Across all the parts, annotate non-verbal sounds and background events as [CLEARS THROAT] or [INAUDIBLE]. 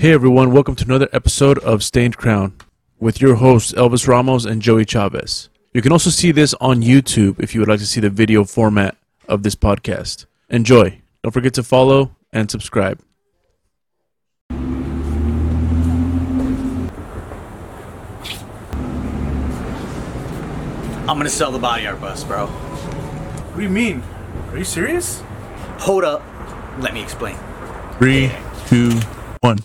Hey everyone, welcome to another episode of Stained Crown with your hosts Elvis Ramos and Joey Chavez. You can also see this on YouTube if you would like to see the video format of this podcast. Enjoy. Don't forget to follow and subscribe. I'm gonna sell the body art bus, bro. What do you mean? Are you serious? Hold up. Let me explain. Three, two, one.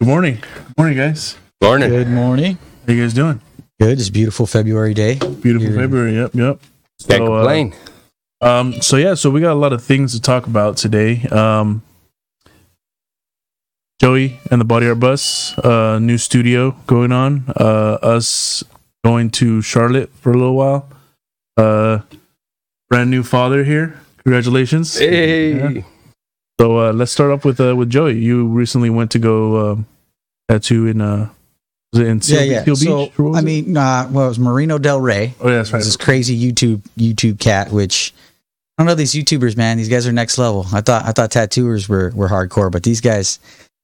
Good morning. Good morning, guys. Morning. Good morning. How you guys doing? Good. It's a beautiful February day. Beautiful You're- February. Yep, yep. Can't So, uh. Um, so yeah, so we got a lot of things to talk about today. Um, Joey and the Body Art Bus, uh, new studio going on. Uh, us going to Charlotte for a little while. Uh, brand new father here. Congratulations. Hey. Yeah. So uh, let's start off with uh, with Joey. You recently went to go um, tattoo in uh, was it in Seal, yeah, yeah. Seal Beach? So I it? mean, uh, well, it was Marina Del Rey. oh yeah, that's right. This crazy YouTube YouTube cat, which I don't know these YouTubers, man. These guys are next level. I thought I thought tattooers were were hardcore, but these guys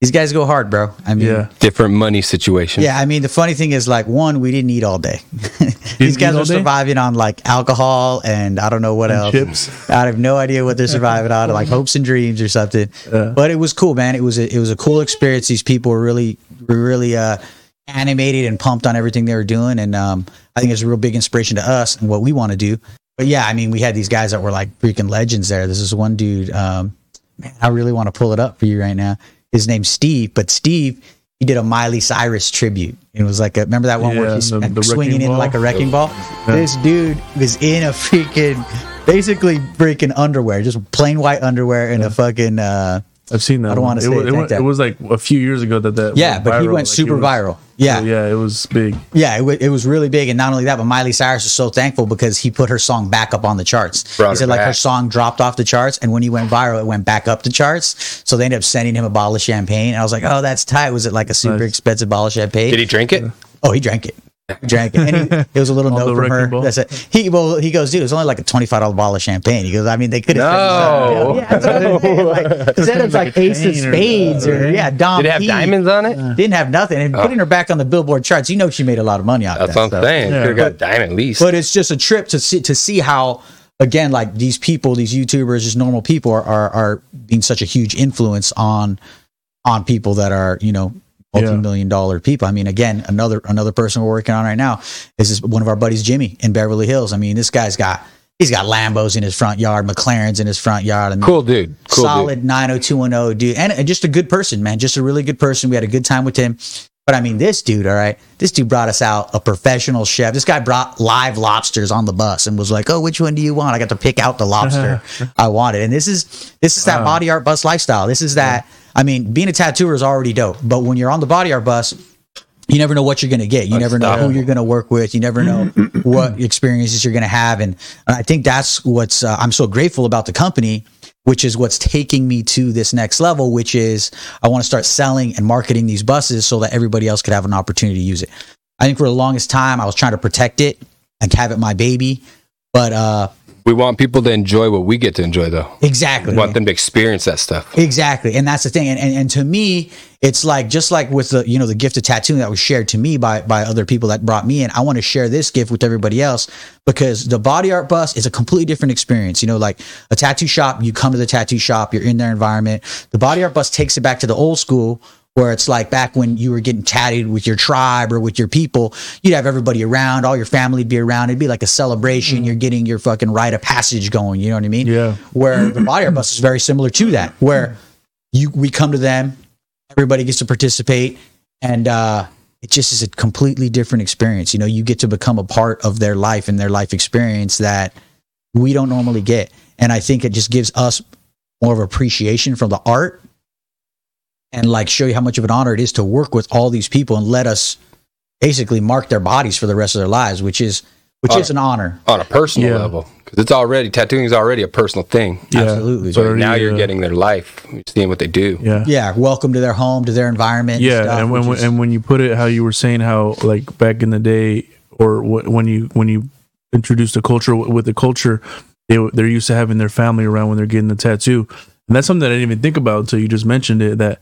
these guys go hard, bro. I mean, Yeah, Different money situation. Yeah, I mean the funny thing is like one, we didn't eat all day. [LAUGHS] These guys all are surviving on like alcohol and I don't know what And else. chips. I have no idea what they're surviving on, like hopes and dreams or something. Yeah. But it was cool, man. It was a, it was a cool experience. These people were really really uh, animated and pumped on everything they were doing, and um, I think it's a real big inspiration to us and what we want to do. But yeah, I mean, we had these guys that were like freaking legends there. This is one dude. Um, man, I really want to pull it up for you right now. His name's Steve, but Steve he did a Miley Cyrus tribute. It was like a, remember that one where Yeah, he's the- the swinging in ball? like a wrecking ball. This dude was in a freaking, basically freaking underwear, just plain white underwear and a fucking. uh I've seen that. I don't wanna it, say it, it, was, that. it was like a few years ago that that Yeah, but he went Like, super was- viral. Yeah, So, yeah, it was big. Yeah, it, w- it was really big, and not only that, but Miley Cyrus was so thankful because he put her song back up on the charts. Brought he her said like her song dropped off the charts, and when he went viral, it went back up the charts. So they ended up sending him a bottle of champagne. And I was like, oh, that's tight. Was it like a super Nice. expensive bottle of champagne? Did he drink it? Oh, he drank it. He drank it. And he, it was a little [LAUGHS] note from her. ball? That's it. He well, he goes, dude, it was only like a twenty five dollar bottle of champagne. He goes, I mean, they could have. No. Yeah, that's what I'm. Like, instead of like Ace of chain or- Spades or, yeah, Dom. Did it have P. diamonds on it? Didn't have nothing. And putting her back on the Billboard charts, you know, she made a lot of money off That's that what I'm saying. Yeah. Could have got diamond at least. But it's just a trip to see to see how again, like these people, these YouTubers, just normal people are are, are being such a huge influence on on people that are you know multi-million dollar people. I mean, again, another another person we're working on right now is this one of our buddies, Jimmy, in Beverly Hills. I mean, this guy's got he's got Lambos in his front yard, McLarens in his front yard, and cool dude. Cool solid dude. 90210 dude and, and just a good person man. Just a really good person. We had a good time with him. But i mean this dude all right this dude brought us out a professional chef. This guy brought live lobsters on the bus and was like oh which one do you want? I got to pick out the lobster [LAUGHS] i wanted. And this is this is that body art bus lifestyle. This is that i mean being a tattooer is already dope but when you're on the body art bus you never know what you're going to get. You never know who you're going to work with. You never know [CLEARS THROAT] what experiences you're going to have. And I think that's what's, uh, I'm so grateful about the company, which is what's taking me to this next level, which is I want to start selling and marketing these buses so that everybody else could have an opportunity to use it. I think for the longest time, I was trying to protect it and have it my baby. But, uh, We want people to enjoy what we get to enjoy, though. exactly. We want them to experience that stuff. Exactly. And that's the thing. And, and and to me, it's like just like with the you know the gift of tattooing that was shared to me by by other people that brought me in. I want to share this gift with everybody else because the body art bus is a completely different experience. You know, like a tattoo shop, you come to the tattoo shop, you're in their environment. The body art bus takes it back to the old school where it's like back when you were getting tatted with your tribe or with your people, you'd have everybody around, all your family would be around. It'd be like a celebration. You're getting your fucking rite of passage going. You know what I mean? Yeah. Where the body art bus is very similar to that, where you we come to them, everybody gets to participate, and uh, it just is a completely different experience. You know, you get to become a part of their life and their life experience that we don't normally get, and I think it just gives us more of appreciation from the art and like show you how much of an honor it is to work with all these people and let us basically mark their bodies for the rest of their lives, which is which Uh, is an honor. On a personal Yeah. level. Because it's already, tattooing is already a personal thing. Yeah. Absolutely. So already, now you're uh, getting their life, you're seeing what they do. Yeah. Yeah, welcome to their home, to their environment. Yeah, stuff, and when and when you put it how you were saying how like back in the day or wh- when you when you introduced the culture with the culture they they're used to having their family around when they're getting the tattoo, and that's something that I didn't even think about until you just mentioned it. That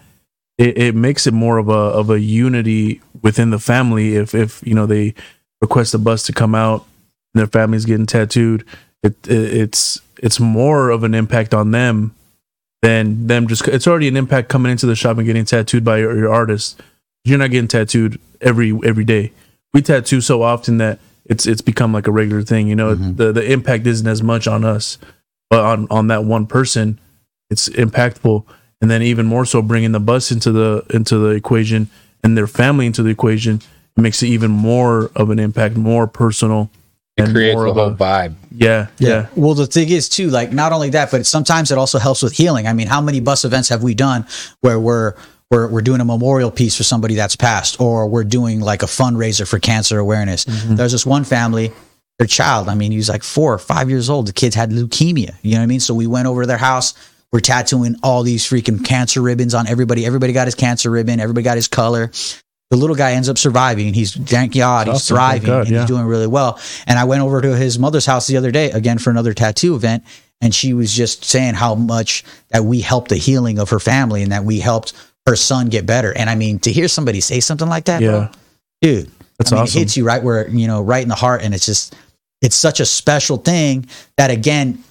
it, it makes it more of a of a unity within the family. If if you know they request a bus to come out and their family's getting tattooed, it, it it's it's more of an impact on them than them just. It's already an impact coming into the shop and getting tattooed by your, your artist. You're not getting tattooed every every day. We tattoo so often that it's it's become like a regular thing. You know, mm-hmm. the the impact isn't as much on us, but on on that one person, it's impactful. And then even more so, bringing the bus into the into the equation and their family into the equation it makes it even more of an impact, more personal. It and creates more a of whole vibe. yeah, yeah, Well, the thing is too, like not only that, but sometimes it also helps with healing. I mean, how many bus events have we done where we're we're, we're doing a memorial piece for somebody that's passed, or we're doing like a fundraiser for cancer awareness? Mm-hmm. There's this one family, their child. I mean, he was like four or five years old. The kids had leukemia. You know what I mean? So we went over to their house. We're tattooing all these freaking cancer ribbons on everybody. Everybody got his cancer ribbon. Everybody got his color. The little guy ends up surviving. He's thank God, he's Awesome. Thriving, God, and yeah. he's doing really well. And I went over to his mother's house the other day again for another tattoo event, and she was just saying how much that we helped the healing of her family and that we helped her son get better. And I mean, to hear somebody say something like that, yeah. bro, dude, That's I mean, awesome. it hits you right where you know, right in the heart, and it's just it's such a special thing that again.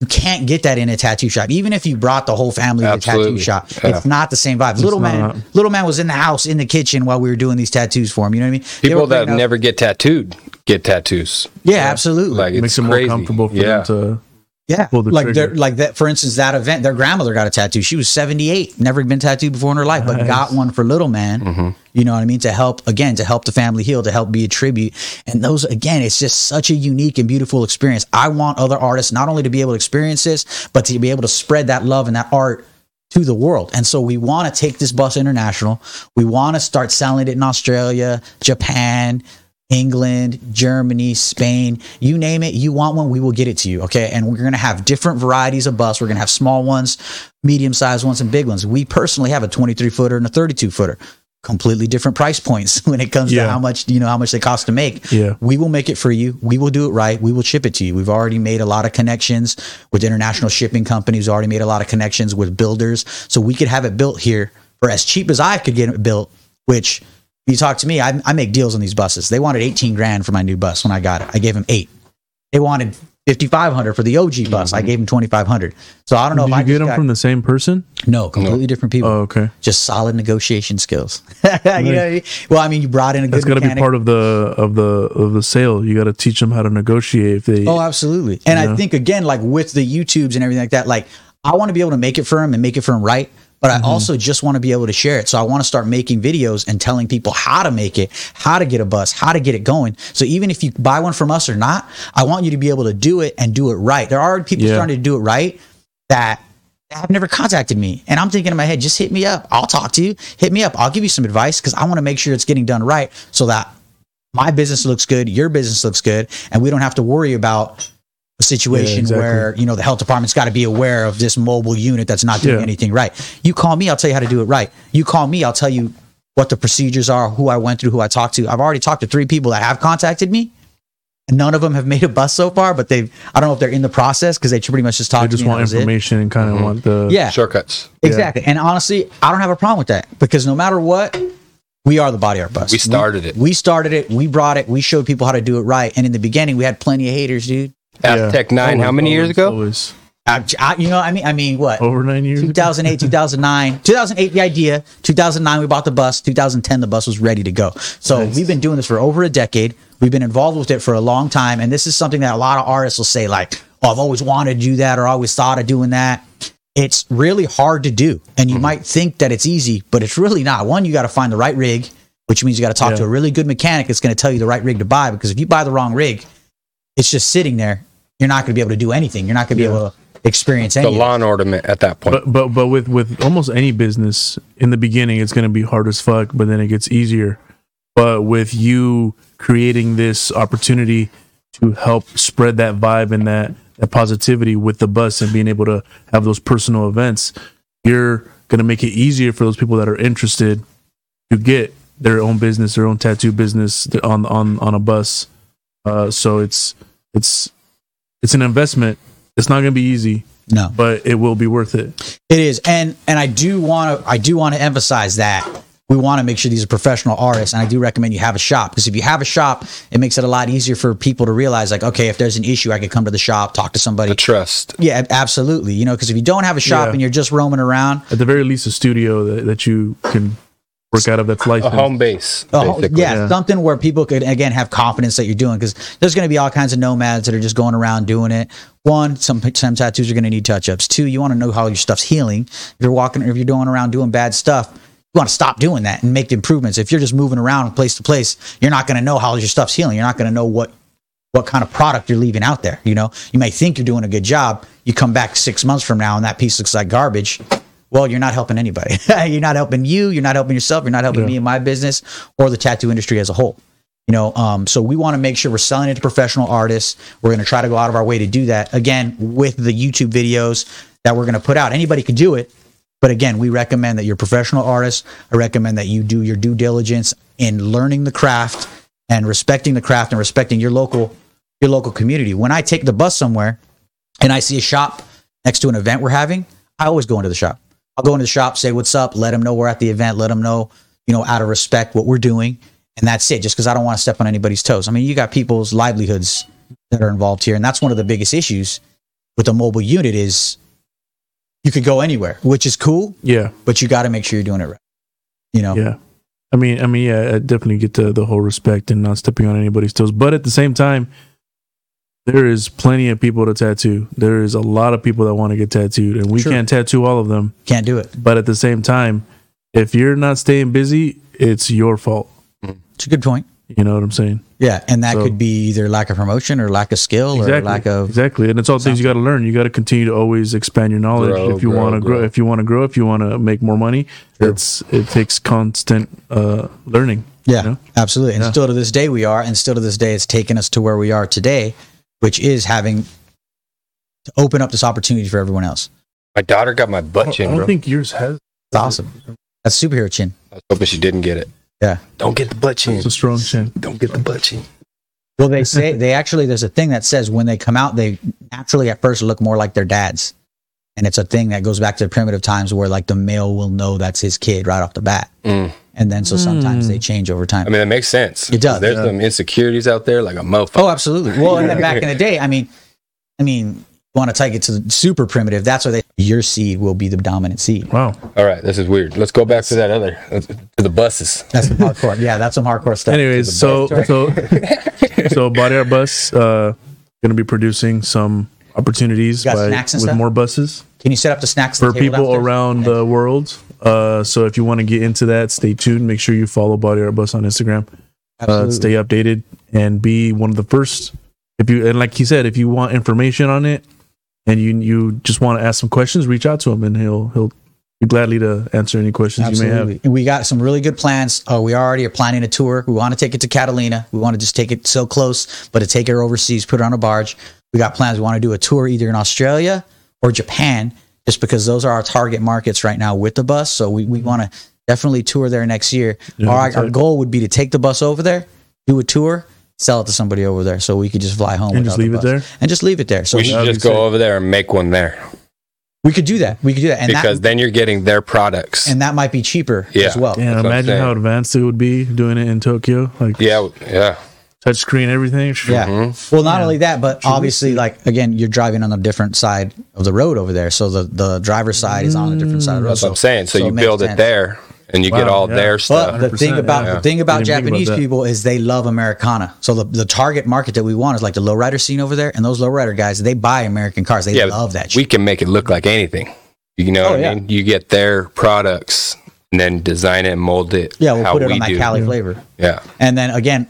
You can't get that in a tattoo shop. Even if you brought the whole family to the tattoo shop, Yeah. it's not the same vibe. little man, not. little man was in the house in the kitchen while we were doing these tattoos for him. You know what I mean? People that bringing never get tattooed get tattoos. yeah, absolutely. Like It makes it's it more comfortable for yeah. them to. Yeah, pull the like trigger. like that. For instance, that event, their grandmother got a tattoo. She was seventy eight, never been tattooed before in her life, but got one for little man. Mm-hmm. You know what I mean? To help again, to help the family heal, to help be a tribute. And those again, it's just such a unique and beautiful experience. I want other artists not only to be able to experience this, but to be able to spread that love and that art to the world. And so we want to take this bus international. We want to start selling it in Australia, Japan, England, Germany, Spain, you name it, you want one, we will get it to you. Okay. And we're going to have different varieties of bus. We're going to have small ones, medium sized ones, and big ones. We personally have a 23 footer and a 32 footer. Completely different price points [LAUGHS] when it comes Yeah. to how much, you know, how much they cost to make. Yeah. We will make it for you. We will do it right. We will ship it to you. We've already made a lot of connections with international shipping companies, already made a lot of connections with builders. So we could have it built here for as cheap as I could get it built, which you talk to me, I, I make deals on these buses. They wanted 18 grand for my new bus when I got it. I gave them eight. They wanted 5500 for the OG bus. I gave them 2500. So I don't know Did if you I get them got- from the same person? no, completely different people. Oh, okay. just solid negotiation skills. [LAUGHS] you know I mean? Well, I mean, you brought in a good That's got to be part of the of the of the sale. You got to teach them how to negotiate. If they, Oh, absolutely. And Yeah. I think again, like with the YouTubes and everything like that, like I want to be able to make it for them and make it for them right. But Mm-hmm. I also just want to be able to share it. So I want to start making videos and telling people how to make it, how to get a bus, how to get it going. So even if you buy one from us or not, I want you to be able to do it and do it right. There are people Yeah. starting to do it right that have never contacted me. And I'm thinking in my head, just hit me up. I'll talk to you. Hit me up. I'll give you some advice because I want to make sure it's getting done right so that my business looks good, your business looks good, and we don't have to worry about a situation Yeah, exactly. where you know the health department's got to be aware of this mobile unit that's not doing Yeah. anything right. You call me, I'll tell you how to do it right. You call me, I'll tell you what the procedures are, who I went through, who I talked to. I've already talked to three people that have contacted me. And none of them have [LAUGHS] made a bus so far, but they've I don't know if they're in the process because they pretty much just they talked just to me. and want that was it. information and kind of mm-hmm. want the Yeah. Shortcuts. Exactly. And honestly, I don't have a problem with that because no matter what, we are the body art bus. We started it. We started it. We brought it. We showed people how to do it right. And in the beginning, we had plenty of haters, dude. Yeah. Tech Nine. how Always, many years ago? Always. I, I- you know, I mean, I mean, what? Over nine years. 2008, [LAUGHS] 2009, 2008, the idea. 2009, we bought the bus. 2010, the bus was ready to go. So we've been doing this for over a decade. We've been involved with it for a long time. And this is something that a lot of artists will say, like, oh, I've always wanted to do that or I always thought of doing that. It's really hard to do. And you mm-hmm. might think that it's easy, but it's really not. One, you got to find the right rig, which means you got to talk Yeah. to a really good mechanic that's going to tell you the right rig to buy. Because if you buy the wrong rig, it's just sitting there. You're not going to be able to do anything. You're not going to be able to experience anything. The lawn ornament at that point. But but but with with almost any business in the beginning, it's gonna be hard as fuck, but then it gets easier. But with you creating this opportunity to help spread that vibe and that that positivity with the bus and being able to have those personal events, you're gonna make it easier for those people that are interested to get their own business, their own tattoo business on on on a bus. Uh, so it's it's it's an investment. It's not gonna be easy. No. but it will be worth it. It is, and and I do want to I do want to emphasize that we want to make sure these are professional artists, and I do recommend you have a shop because if you have a shop, it makes it a lot easier for people to realize like, okay, if there's an issue, I could come to the shop, talk to somebody. The trust. Yeah, absolutely. You know, because if you don't have a shop Yeah. and you're just roaming around, At the very least, a studio that, that you can work out of that's A home base. Oh, basically. yeah, Yeah. something where people could again have confidence that you're doing because there's going to be all kinds of nomads that are just going around doing it. One, some some tattoos are going to need touch ups. Two, you want to know how your stuff's healing. If you're walking, if you're going around doing bad stuff, you want to stop doing that and make the improvements. If you're just moving around place to place, you're not going to know how your stuff's healing. You're not going to know what what kind of product you're leaving out there. You know, you may think you're doing a good job. You come back six months from now and that piece looks like garbage. Well, you're not helping anybody. [LAUGHS] you're not helping you. You're not helping yourself. You're not helping Yeah. me and my business or the tattoo industry as a whole. You know, um, so we want to make sure we're selling it to professional artists. We're going to try to go out of our way to do that. Again, with the YouTube videos that we're going to put out, anybody could do it. But again, we recommend that you're a professional artist. I recommend that you do your due diligence in learning the craft and respecting the craft and respecting your local your local community. When I take the bus somewhere and I see a shop next to an event we're having, I always go into the shop. I'll go into the shop, say what's up, let them know we're at the event, let them know, you know, out of respect what we're doing, and that's it. Just because I don't want to step on anybody's toes. I mean, you got people's livelihoods that are involved here, and that's one of the biggest issues with a mobile unit is you could go anywhere, which is cool, Yeah, but you got to make sure you're doing it right. You know, yeah. I mean, I mean, yeah, I definitely get the the whole respect and not stepping on anybody's toes. But at the same time, there is plenty of people to tattoo. There is a lot of people that want to get tattooed, and we Sure. can't tattoo all of them. can't do it. But at the same time, if you're not staying busy, it's your fault. It's a good point. You know what I'm saying? Yeah, and that So- could be either lack of promotion or lack of skill or lack of exactly, and it's all things you got to learn. You got to continue to always expand your knowledge Grow, if you want to grow. grow. If you want to grow, if you want to make more money, it's it takes constant uh, learning. Yeah, you know? absolutely. And Yeah. still to this day we are, and still to this day it's taken us to where we are today, which is having to open up this opportunity for everyone else. My daughter got my butt don't, chin, I don't bro. think yours has. It's awesome. That's superhero chin. I was hoping she didn't get it. Yeah. Don't get the butt chin. It's a strong chin. Don't get the butt chin. Well, they say they actually there's a thing that says when they come out, they naturally at first look more like their dads, and it's a thing that goes back to the primitive times where like the male will know that's his kid right off the bat, Mm. And then so sometimes they change over time. I mean, that makes sense. It does, There's yeah. some insecurities out there, like a mofo. Oh, absolutely. Well, and then back in the [LAUGHS] day, I mean, I mean, want to take it to the super primitive. That's where they your seed will be the dominant seed. Wow. All right, this is weird. Let's go back to that other, to the buses. That's some hardcore. Yeah, that's some hardcore stuff. Anyways, so so so Body Art Bus uh, going to be producing some opportunities You got by, snacks and with stuff? more buses Can you set up the snacks for the people around the world. Uh, so if you want to get into that, stay tuned. Make sure you follow Body Art Bus on Instagram. Uh, stay updated and be one of the first. If you and like he said, if you want information on it and you you just want to ask some questions, reach out to him and he'll he'll be gladly to answer any questions you may have. And we got some really good plans. Uh, we already are planning a tour. We want to take it to Catalina. We want to just take it so close, but to take it overseas, put it on a barge. We got plans. We want to do a tour either in Australia or Japan, just because those are our target markets right now with the bus. So we, we want to definitely tour there next year. Yeah, our, our goal would be to take the bus over there, do a tour, sell it to somebody over there, so we could just fly home And without just the leave it there? and just leave it there. So We we, should just go sick. over there and make one there we could do that. We could do that, and because that then you're getting their products. and that might be cheaper Yeah. as well. Damn, That's imagine how advanced it would be doing it in Tokyo. Like yeah, yeah. Touch screen, everything. Yeah. Mhm. Well, not Yeah. only that, but obviously, like again, you're driving on a different side of the road over there, so the the driver's side is on a different side of the road. That's what I'm saying. So, so you it build it sense. there and you get all yeah. their But stuff. the thing about yeah. the thing about Didn't even think about Japanese people is they love Americana. So the, the target market that we want is like the lowrider scene over there, and those lowrider guys they buy American cars. They yeah, love that. we Shit. can make it look like anything. You know Oh, what yeah. I mean? You get their products and then design it and mold it. Yeah, we'll how put it we on that do. Cali flavor. Yeah. And then again,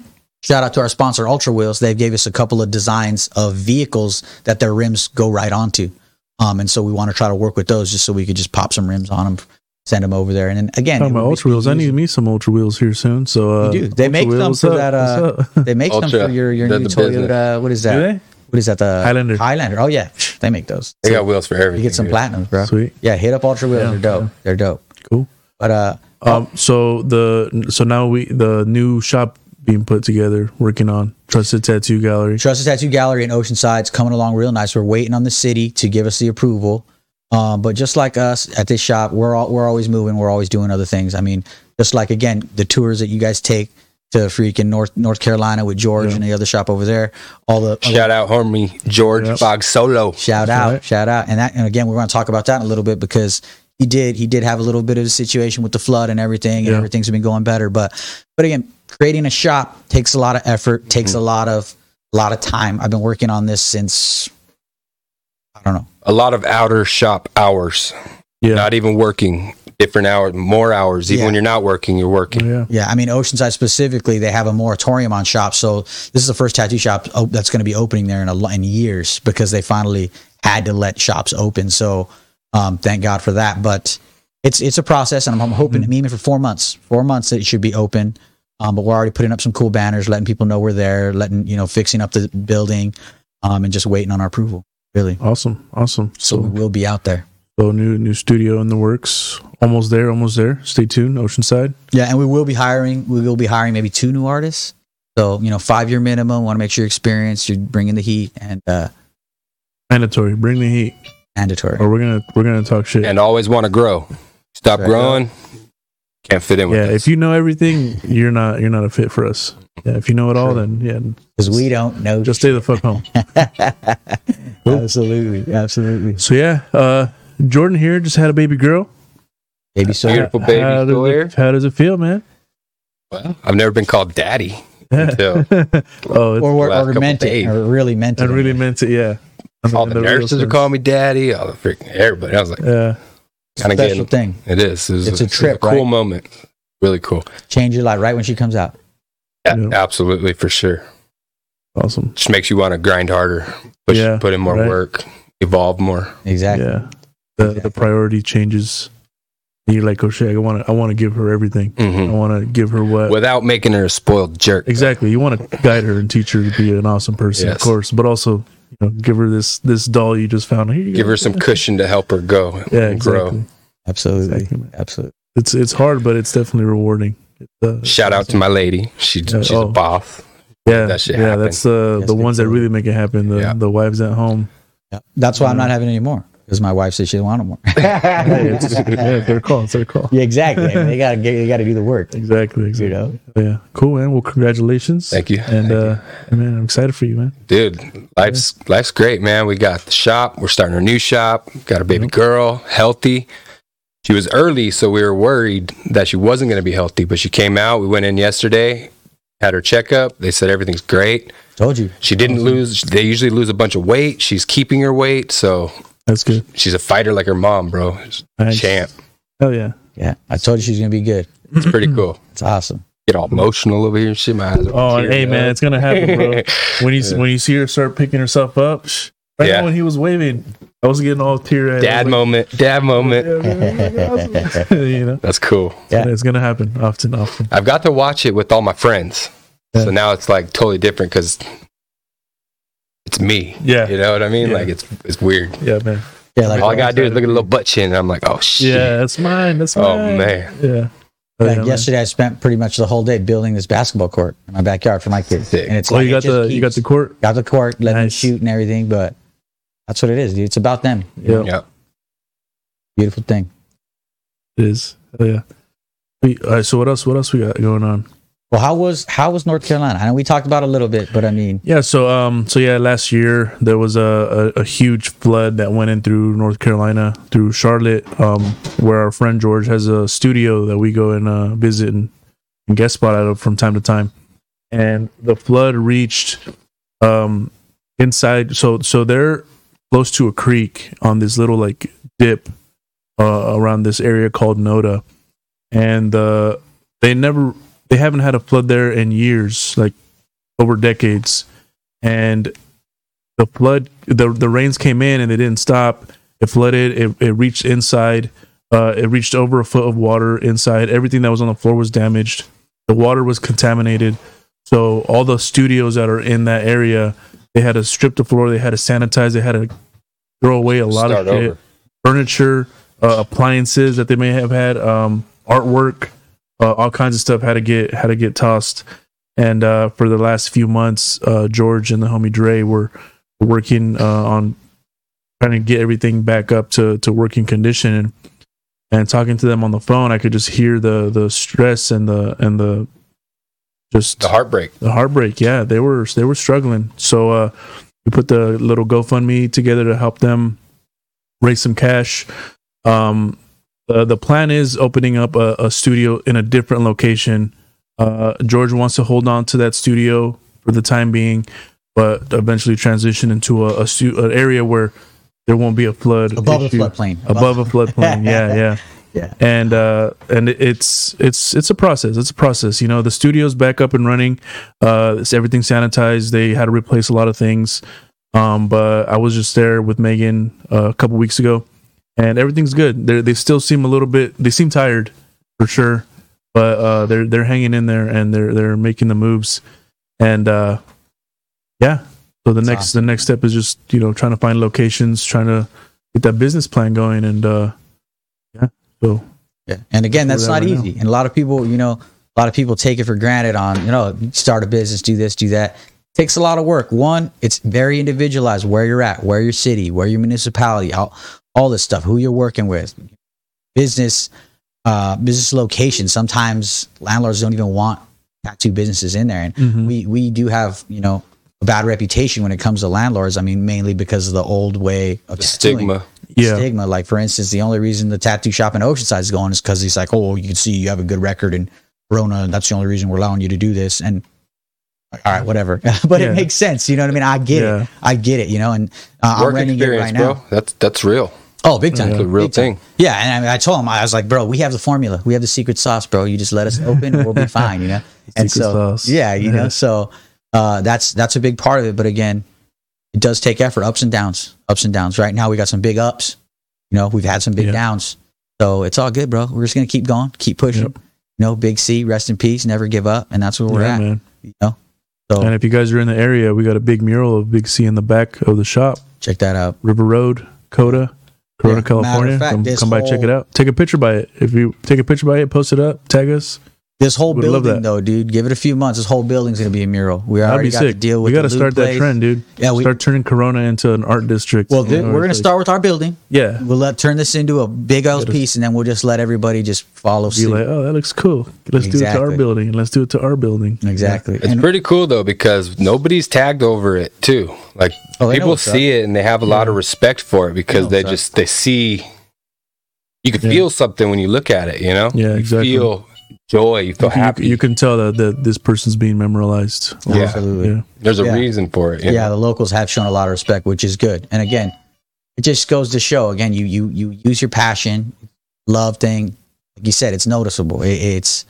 shout out to our sponsor Ultra Wheels. They gave us a couple of designs of vehicles that their rims go right onto. Um, and so we want to try to work with those just so we could just pop some rims on them, send them over there. And then again, Talking about ultra be wheels, I need me some ultra wheels here soon. So uh, You do. They Ultra make them Wheels, for what's that. Uh, [LAUGHS] they make them Ultra. for your your new Toyota. business. What is Do that? they? What is that? The Highlander. Highlander. Oh yeah, [SNIFFS] they make those. They got wheels for everything. You get some dude. platinums, bro. Sweet. Yeah, hit up Ultra Wheels. Yeah, They're dope. yeah. They're dope. Cool. But uh, Um, so the so now we the new shop being put together, working on Trusted Tattoo Gallery. Trusted Tattoo Gallery in Oceanside's coming along real nice. We're waiting on the city to give us the approval. Um, but just like us at this shop, we're all, we're always moving. We're always doing other things. I mean, just like again, the tours that you guys take to freaking North North Carolina with George and the other shop over there. All the Shout out, homie George Yep. Bog Solo. shout out, right. shout out, and that and again, we're going to talk about that in a little bit because he did he did have a little bit of a situation with the flood and everything, and Yeah. everything's been going better. But but again, creating a shop takes a lot of effort, takes mm-hmm. a lot of a lot of time. I've been working on this since I don't know. A lot of outer shop hours. Yeah. Not even working. Different hours, more hours. Even Yeah. when you're not working, you're working. Oh, yeah. Yeah, I mean Oceanside specifically, they have a moratorium on shops. So this is the first tattoo shop oh, that's going to be opening there in a lo- in years because they finally had to let shops open. So um, thank God for that. But it's it's a process, and I'm, I'm hoping Mm-hmm. even for four months, four months that it should be open. Um, but we're already putting up some cool banners, letting people know we're there, letting you know, fixing up the building, um, and just waiting on our approval. Really, Awesome. Awesome. so we'll be out there. so new new studio in the works. Almost there. Almost there. Stay tuned. Oceanside. Yeah, and we will be hiring. We will be hiring maybe two new artists. So you know, five year minimum. Want to make sure you're experienced. You're bringing the heat and uh, Mandatory. Bring the heat, mandatory. or we're gonna we're gonna talk shit. And always want to grow. Stop Right. growing. Can't fit in with yeah. this. If you know everything, you're not you're not a fit for us. Yeah. If you know it all, then yeah, Because we don't know. just stay the fuck home. [LAUGHS] absolutely, absolutely. So yeah, uh, Jordan here just had a baby girl. Baby so Beautiful baby how does, Sawyer. it, how does it feel, man? Well, I've never been called daddy [LAUGHS] until oh, it's, or or, last or couple meant it, or really meant it. I really meant it. Yeah. I mean, all in the nurses are sense. calling me daddy. All the freaking everybody. I was like, Yeah. kind of Special getting. thing. It is. It was It's a it was trip, cool right? moment. Really cool. Change your life right when she comes out. Yeah, Yeah. absolutely for sure. Awesome. Just makes you want to grind harder, push, Yeah, put in more right. work, evolve more. Exactly. Yeah. The the priority changes. You're like, oh shit, I want to I want to give her everything. I hmm want to give her what Without making her a spoiled jerk. exactly. You want to guide her and teach her to be an awesome person, of course, but also you know, give her this this doll you just found. Here you Give go. her some cushion to help her go Yeah, and grow. exactly. Absolutely. Exactly. Absolutely. It's it's hard, but it's definitely rewarding. It's, uh, Shout out to my lady. She, Yeah, she's oh. a boss. yeah, that shit yeah. happen. That's uh, Yes, the ones that really make it happen. The Yeah. the wives at home. Yeah. That's why I'm not having any more because my wife said she didn't want them more. Hey, it's, [LAUGHS] yeah, it's their call. It's their call. yeah, exactly. they gotta get, they gotta do the work. Exactly. You Exactly. know. Yeah. Cool, man. Well, congratulations. Thank you. And Thank uh, man, I'm excited for you, man. Dude, life's life's great, man. We got the shop. We're starting a new shop. Got a baby girl, healthy. She was early, so we were worried that she wasn't going to be healthy, but she came out. We went in yesterday, had her checkup. They said everything's great. Told you. She didn't lose. They usually lose a bunch of weight. She's keeping her weight, so That's good. she's a fighter like her mom, bro. Nice. Champ. Hell yeah. Yeah. I told you she's gonna be good. It's pretty cool. [CLEARS THROAT] It's awesome. Get all emotional over here and shit. My eyes are Oh, tearing hey man, it's gonna happen, bro. [LAUGHS] When you Yeah. when you see her start picking herself up, right Yeah. now when he was waving, I was getting all teary eyed. Dad moment. Dad moment. [LAUGHS] [LAUGHS] you know, That's cool. Yeah. it's gonna happen often, often. I've got to watch it with all my friends. Yeah. So now it's like totally different because it's me. Yeah. You know what I mean? Yeah. Like it's it's weird. Yeah, man. Yeah, like all I gotta do is look at a little butt chin, and I'm like, oh shit. Yeah, that's mine. That's Oh, man. Yeah. Oh, like yeah, man. yesterday, I spent pretty much the whole day building this basketball court in my backyard for my kids, Sick. and it's Oh, like you got just the you got the court. got the court, let them shoot and everything. But that's what it is, dude. It's about them. Yeah, Yeah. Beautiful thing. it is. Hell yeah. Wait, all right, so what else? What else we got going on? Well, how was how was North Carolina? I know we talked about a little bit, but I mean, Yeah, so um, so yeah, last year there was a, a, a huge flood that went in through North Carolina, through Charlotte, um, where our friend George has a studio that we go and uh, visit and, and guest spot out of from time to time. And the flood reached um inside, so so they're close to a creek on this little like dip uh, around this area called Noda, and uh, they never they haven't had a flood there in years, like over decades. And the flood the the rains came in and they didn't stop. It flooded it, it reached inside uh it reached over a foot of water inside. Everything that was on the floor was damaged. The water was contaminated. So all the studios that are in that area they had to strip the floor they had to sanitize they had to throw away a lot Start of shit furniture uh, appliances that they may have had um artwork uh, all kinds of stuff had to get had to get tossed And uh, for the last few months, uh, George and the homie Dre were working uh, on trying to get everything back up to, to working condition. And, and talking to them on the phone, I could just hear the the stress and the and the just The heartbreak. the heartbreak yeah they were they were struggling so uh we put the little gofundme together to help them raise some cash um the, the plan is opening up a, a studio in a different location. Uh george wants to hold on to that studio for the time being but eventually transition into a, a stu- an area where there won't be a flood Above issue. floodplain. above a floodplain yeah [LAUGHS] yeah. Yeah. and uh and it's it's it's a process. It's a process. You know the studio's back up and running. Uh it's everything sanitized. They had to replace a lot of things. Um but i was just there with megan uh, a couple weeks ago and everything's good they they still seem a little bit they seem tired for sure but uh they're they're hanging in there and they're they're making the moves and uh yeah so the That's next awesome. the next step is just you know trying to find locations trying to get that business plan going and uh yeah so Yeah. And again, that's not easy. And a lot of people, you know, a lot of people take it for granted on, you know, start a business, do this, do that. takes a lot of work. One, it's very individualized where you're at, where your city, where your municipality, all, all this stuff, who you're working with, business, uh, business location. Sometimes landlords don't even want tattoo businesses in there. And Mhm. we, we do have, you know, a bad reputation when it comes to landlords. I mean, mainly because of the old way of The stigma. yeah stigma. Like for instance, the only reason the tattoo shop in Oceanside is going is because he's like, oh, you can see you have a good record in Rona, and that's the only reason we're allowing you to do this. And all right, whatever. [LAUGHS] but Yeah. it makes sense. You know what I mean? I get Yeah. it. I get it. You know, and uh, I'm renting it experience, right bro. now. That's that's real. Oh, big time. It's a real thing. Yeah, and I, I told him I was like, bro, we have the formula, we have the secret sauce, bro. You just let us open, and we'll be [LAUGHS] fine. You know, and Secret so sauce. yeah, you Yeah. know, so uh, that's that's a big part of it. But again, it does take effort, ups and downs, ups and downs. Right now, we got some big ups. You know, we've had some big Yeah. downs, so it's all good, bro. We're just gonna keep going, keep pushing. Yep. You know, Big C, rest in peace, never give up, and that's where we're yeah, at. man. You know, so And if you guys are in the area, we got a big mural of Big C in the back of the shop, check that out. River Road, Coda, Corona, Yeah, California. fact, come come by, check it out. Take a picture by it. If you take a picture by it, post it up, tag us. This whole Would building, though, dude, give it a few months. This whole building's gonna be a mural. We That'd already be got to deal with. we got to the loot start that trend, dude. Yeah, we- start turning Corona into an art district. Well, You th- know, we're gonna it's like- start with our building. Yeah, We'll let turn this into a big ass Gotta- piece, and then we'll just let everybody just follow be suit. like, oh, that looks cool. Let's do it to our Exactly. building. Let's do it to our building. exactly. It's And- pretty cool though because nobody's tagged over it too. Like Oh, people what's up. see it and they have a lot of respect for it because know they what's up. just they see. You can Yeah. feel something when you look at it. You know. Yeah, You exactly. feel joy. You feel You, happy. you can tell that, that this person's being memorialized. Yeah. Absolutely. Yeah. There's a Yeah. reason for it. you Yeah, know? the locals have shown a lot of respect, which is good. And again, it just goes to show again, you you you use your passion, love thing. Like you said, it's noticeable. It, it's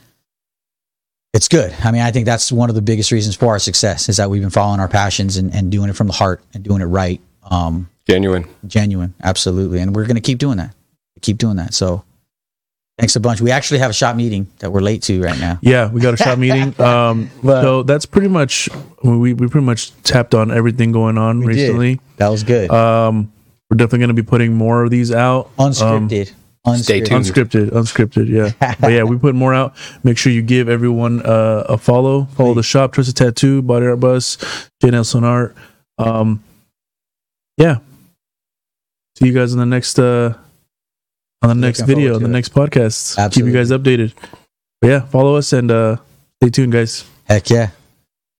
it's good. I mean, I think that's one of the biggest reasons for our success is that we've been following our passions and, and doing it from the heart and doing it right. Um, Genuine. genuine, absolutely. And we're gonna keep doing that. Keep doing that. So thanks a bunch. We actually have a shop meeting that we're late to right now. Yeah, we got a shop meeting. [LAUGHS] Um, But- so that's pretty much we we pretty much tapped on everything going on We did. recently. That was good. Um, we're definitely going to be putting more of these out. Um, unscripted. Stay Unscripted. tuned. unscripted, unscripted. Yeah, [LAUGHS] but yeah, we put more out. Make sure you give everyone uh, a follow. Follow the shop, Twisted Tattoo, Body Art Bus, J Nelson Art. Um, yeah. See you guys in the next uh on the next video, on the it. next podcast. Absolutely. Keep you guys updated. But yeah, follow us and uh stay tuned, guys. Heck yeah.